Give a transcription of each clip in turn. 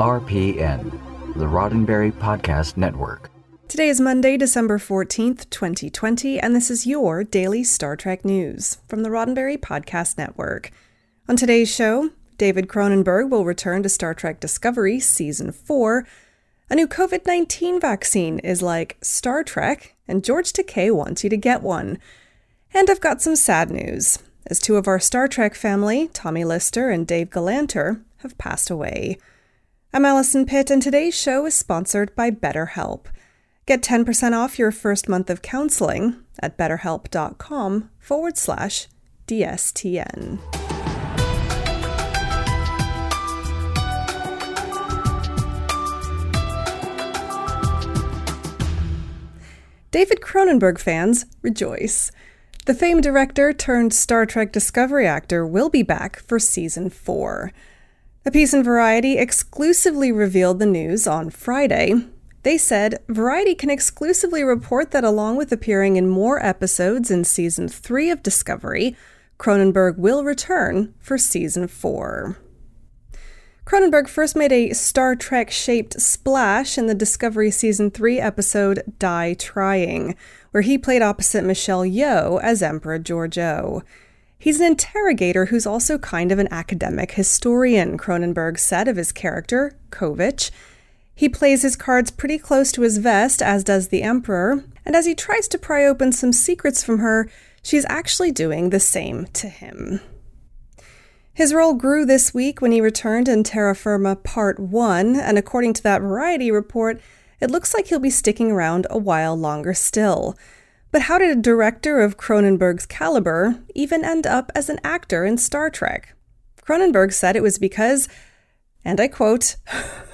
RPN, the Roddenberry Podcast Network. Today is Monday, December 14th, 2020, and this is your daily Star Trek news from the Roddenberry Podcast Network. On today's show, David Cronenberg will return to Star Trek Discovery Season 4. A new COVID 19 vaccine is like Star Trek, and George Takei wants you to get one. And I've got some sad news, as two of our Star Trek family, Tommy Lister and Dave Galanter, have passed away. I'm Allison Pitt, and today's show is sponsored by BetterHelp. Get 10% off your first month of counseling at betterhelp.com forward slash DSTN. David Cronenberg fans rejoice. The famed director turned Star Trek Discovery actor will be back for season 4. A piece in Variety exclusively revealed the news on Friday. They said Variety can exclusively report that along with appearing in more episodes in season 3 of Discovery, Cronenberg will return for season 4. Cronenberg first made a Star Trek shaped splash in the Discovery Season 3 episode Die Trying, where he played opposite Michelle Yeoh as Emperor Georgiou. He's an interrogator who's also kind of an academic historian, Cronenberg said of his character, Kovich. He plays his cards pretty close to his vest, as does the Emperor, and as he tries to pry open some secrets from her, she's actually doing the same to him. His role grew this week when he returned in Terra Firma Part 1, and according to that Variety report, it looks like he'll be sticking around a while longer still. But how did a director of Cronenberg's caliber even end up as an actor in Star Trek? Cronenberg said it was because, and I quote,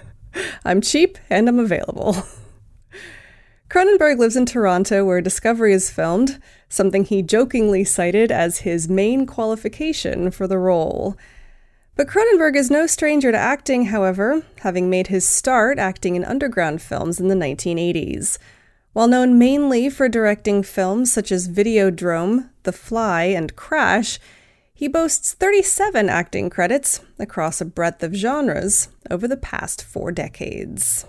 I'm cheap and I'm available. Cronenberg lives in Toronto, where Discovery is filmed, something he jokingly cited as his main qualification for the role. But Cronenberg is no stranger to acting, however, having made his start acting in underground films in the 1980s. While known mainly for directing films such as Videodrome, The Fly, and Crash, he boasts 37 acting credits across a breadth of genres over the past four decades.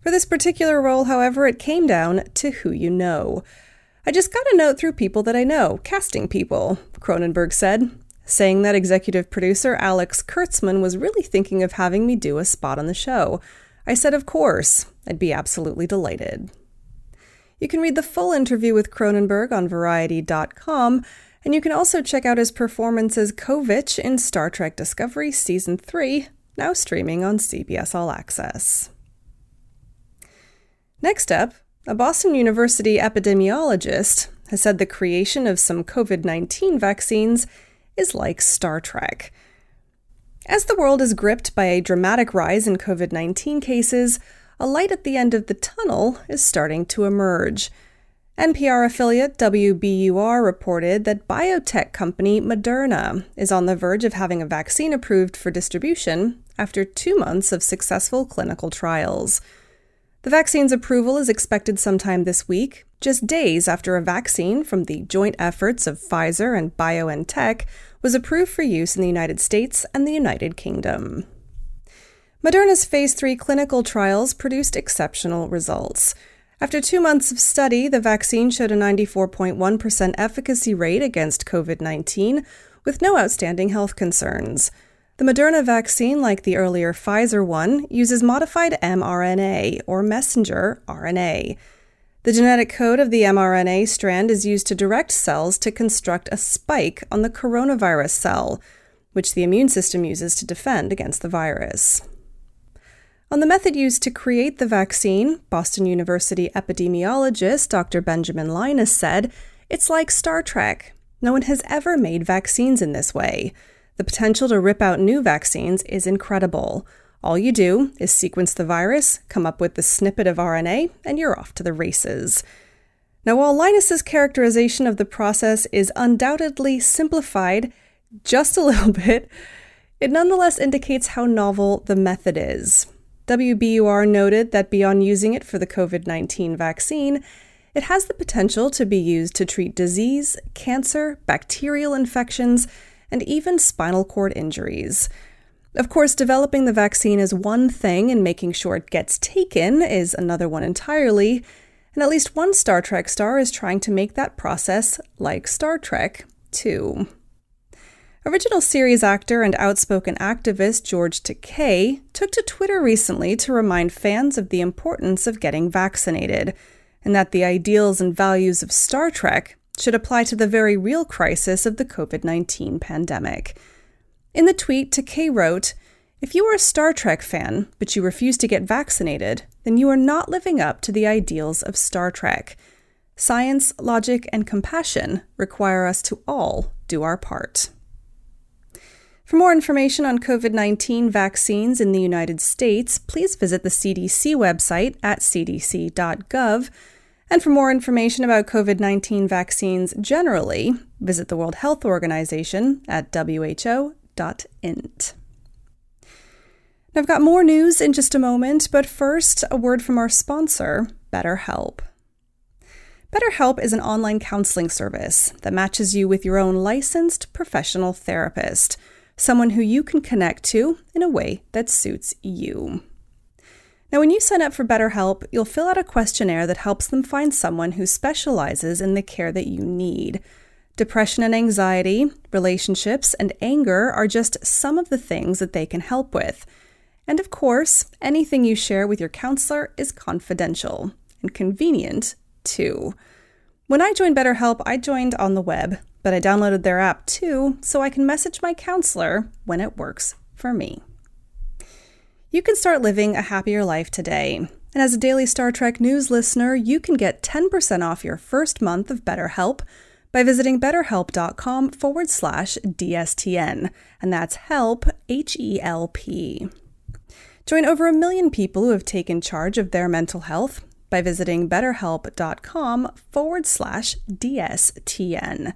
For this particular role, however, it came down to who you know. I just got a note through people that I know, casting people, Cronenberg said, saying that executive producer Alex Kurtzman was really thinking of having me do a spot on the show. I said, of course, I'd be absolutely delighted. You can read the full interview with Cronenberg on Variety.com, and you can also check out his performance as Kovich in Star Trek Discovery Season 3, now streaming on CBS All Access. Next up, a Boston University epidemiologist has said the creation of some COVID 19 vaccines is like Star Trek. As the world is gripped by a dramatic rise in COVID 19 cases, a light at the end of the tunnel is starting to emerge. NPR affiliate WBUR reported that biotech company Moderna is on the verge of having a vaccine approved for distribution after two months of successful clinical trials. The vaccine's approval is expected sometime this week, just days after a vaccine from the joint efforts of Pfizer and BioNTech was approved for use in the United States and the United Kingdom. Moderna's phase 3 clinical trials produced exceptional results. After two months of study, the vaccine showed a 94.1% efficacy rate against COVID 19 with no outstanding health concerns. The Moderna vaccine, like the earlier Pfizer one, uses modified mRNA, or messenger RNA. The genetic code of the mRNA strand is used to direct cells to construct a spike on the coronavirus cell, which the immune system uses to defend against the virus. On the method used to create the vaccine, Boston University epidemiologist Dr. Benjamin Linas said, It's like Star Trek. No one has ever made vaccines in this way. The potential to rip out new vaccines is incredible. All you do is sequence the virus, come up with the snippet of RNA, and you're off to the races. Now, while Linas's characterization of the process is undoubtedly simplified just a little bit, it nonetheless indicates how novel the method is. WBUR noted that beyond using it for the COVID 19 vaccine, it has the potential to be used to treat disease, cancer, bacterial infections, and even spinal cord injuries. Of course, developing the vaccine is one thing, and making sure it gets taken is another one entirely. And at least one Star Trek star is trying to make that process like Star Trek, too. Original series actor and outspoken activist George Takei took to Twitter recently to remind fans of the importance of getting vaccinated, and that the ideals and values of Star Trek should apply to the very real crisis of the COVID 19 pandemic. In the tweet, Takei wrote, If you are a Star Trek fan, but you refuse to get vaccinated, then you are not living up to the ideals of Star Trek. Science, logic, and compassion require us to all do our part. For more information on COVID 19 vaccines in the United States, please visit the CDC website at cdc.gov. And for more information about COVID 19 vaccines generally, visit the World Health Organization at who int. Now, I've got more news in just a moment, but first, a word from our sponsor, BetterHelp. BetterHelp is an online counseling service that matches you with your own licensed professional therapist, someone who you can connect to in a way that suits you. Now, when you sign up for BetterHelp, you'll fill out a questionnaire that helps them find someone who specializes in the care that you need. Depression and anxiety, relationships, and anger are just some of the things that they can help with. And of course, anything you share with your counselor is confidential and convenient, too. When I joined BetterHelp, I joined on the web, but I downloaded their app too, so I can message my counselor when it works for me. You can start living a happier life today. And as a daily Star Trek news listener, you can get 10% off your first month of BetterHelp by visiting betterhelp.com forward slash DSTN, and that's help, H E L P. Join over a million people who have taken charge of their mental health by visiting betterhelp.com forward slash DSTN.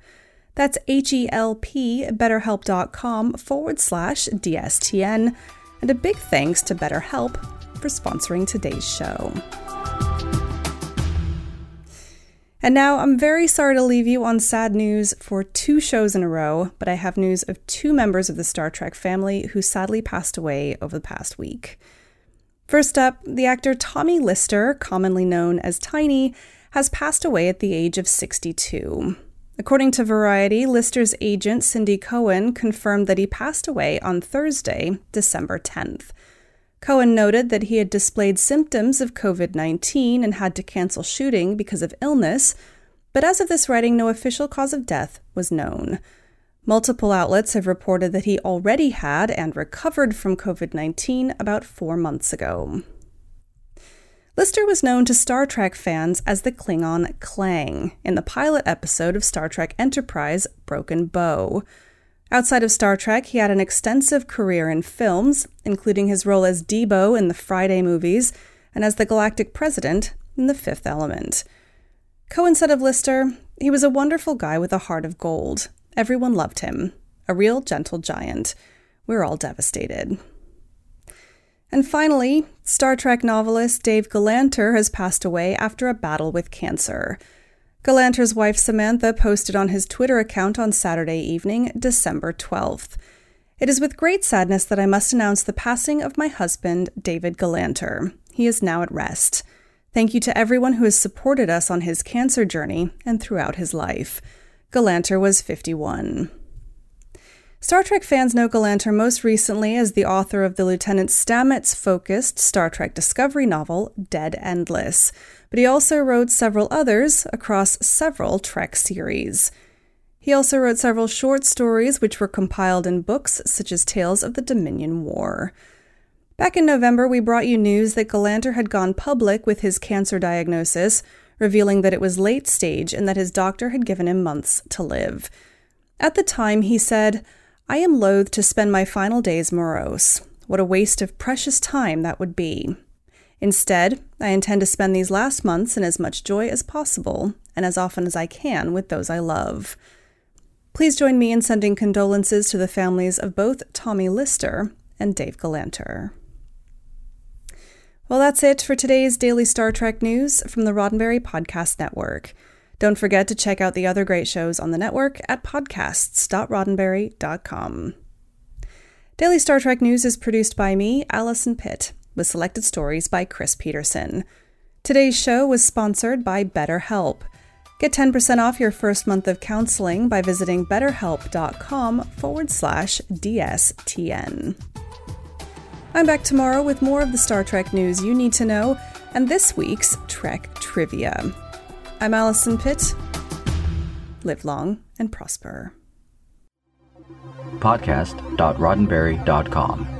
That's H E L P, betterhelp.com forward slash DSTN. And a big thanks to BetterHelp for sponsoring today's show. And now I'm very sorry to leave you on sad news for two shows in a row, but I have news of two members of the Star Trek family who sadly passed away over the past week. First up, the actor Tommy Lister, commonly known as Tiny, has passed away at the age of 62. According to Variety, Lister's agent Cindy Cohen confirmed that he passed away on Thursday, December 10th. Cohen noted that he had displayed symptoms of COVID 19 and had to cancel shooting because of illness, but as of this writing, no official cause of death was known. Multiple outlets have reported that he already had and recovered from COVID 19 about four months ago. Lister was known to Star Trek fans as the Klingon Klaang in the pilot episode of Star Trek Enterprise Broken Bow. Outside of Star Trek, he had an extensive career in films, including his role as Deebo in the Friday movies and as the Galactic President in The Fifth Element. Cohen said of Lister, he was a wonderful guy with a heart of gold. Everyone loved him. A real gentle giant. We're all devastated. And finally, Star Trek novelist Dave Galanter has passed away after a battle with cancer. Galanter's wife Samantha posted on his Twitter account on Saturday evening, December 12th. It is with great sadness that I must announce the passing of my husband, David Galanter. He is now at rest. Thank you to everyone who has supported us on his cancer journey and throughout his life. Galanter was 51. Star Trek fans know Galanter most recently as the author of the Lieutenant Stamets focused Star Trek Discovery novel, Dead Endless but he also wrote several others across several Trek series. He also wrote several short stories which were compiled in books such as Tales of the Dominion War. Back in November, we brought you news that Galanter had gone public with his cancer diagnosis, revealing that it was late stage and that his doctor had given him months to live. At the time, he said, I am loath to spend my final days morose. What a waste of precious time that would be. Instead, I intend to spend these last months in as much joy as possible and as often as I can with those I love. Please join me in sending condolences to the families of both Tommy Lister and Dave Galanter. Well, that's it for today's daily Star Trek news from the Roddenberry Podcast Network. Don't forget to check out the other great shows on the network at podcasts.roddenberry.com. Daily Star Trek News is produced by me, Allison Pitt, with selected stories by Chris Peterson. Today's show was sponsored by BetterHelp. Get 10% off your first month of counseling by visiting betterhelp.com forward slash DSTN. I'm back tomorrow with more of the Star Trek news you need to know and this week's Trek Trivia. I'm Allison Pitt. Live long and prosper. Podcast.roddenberry.com,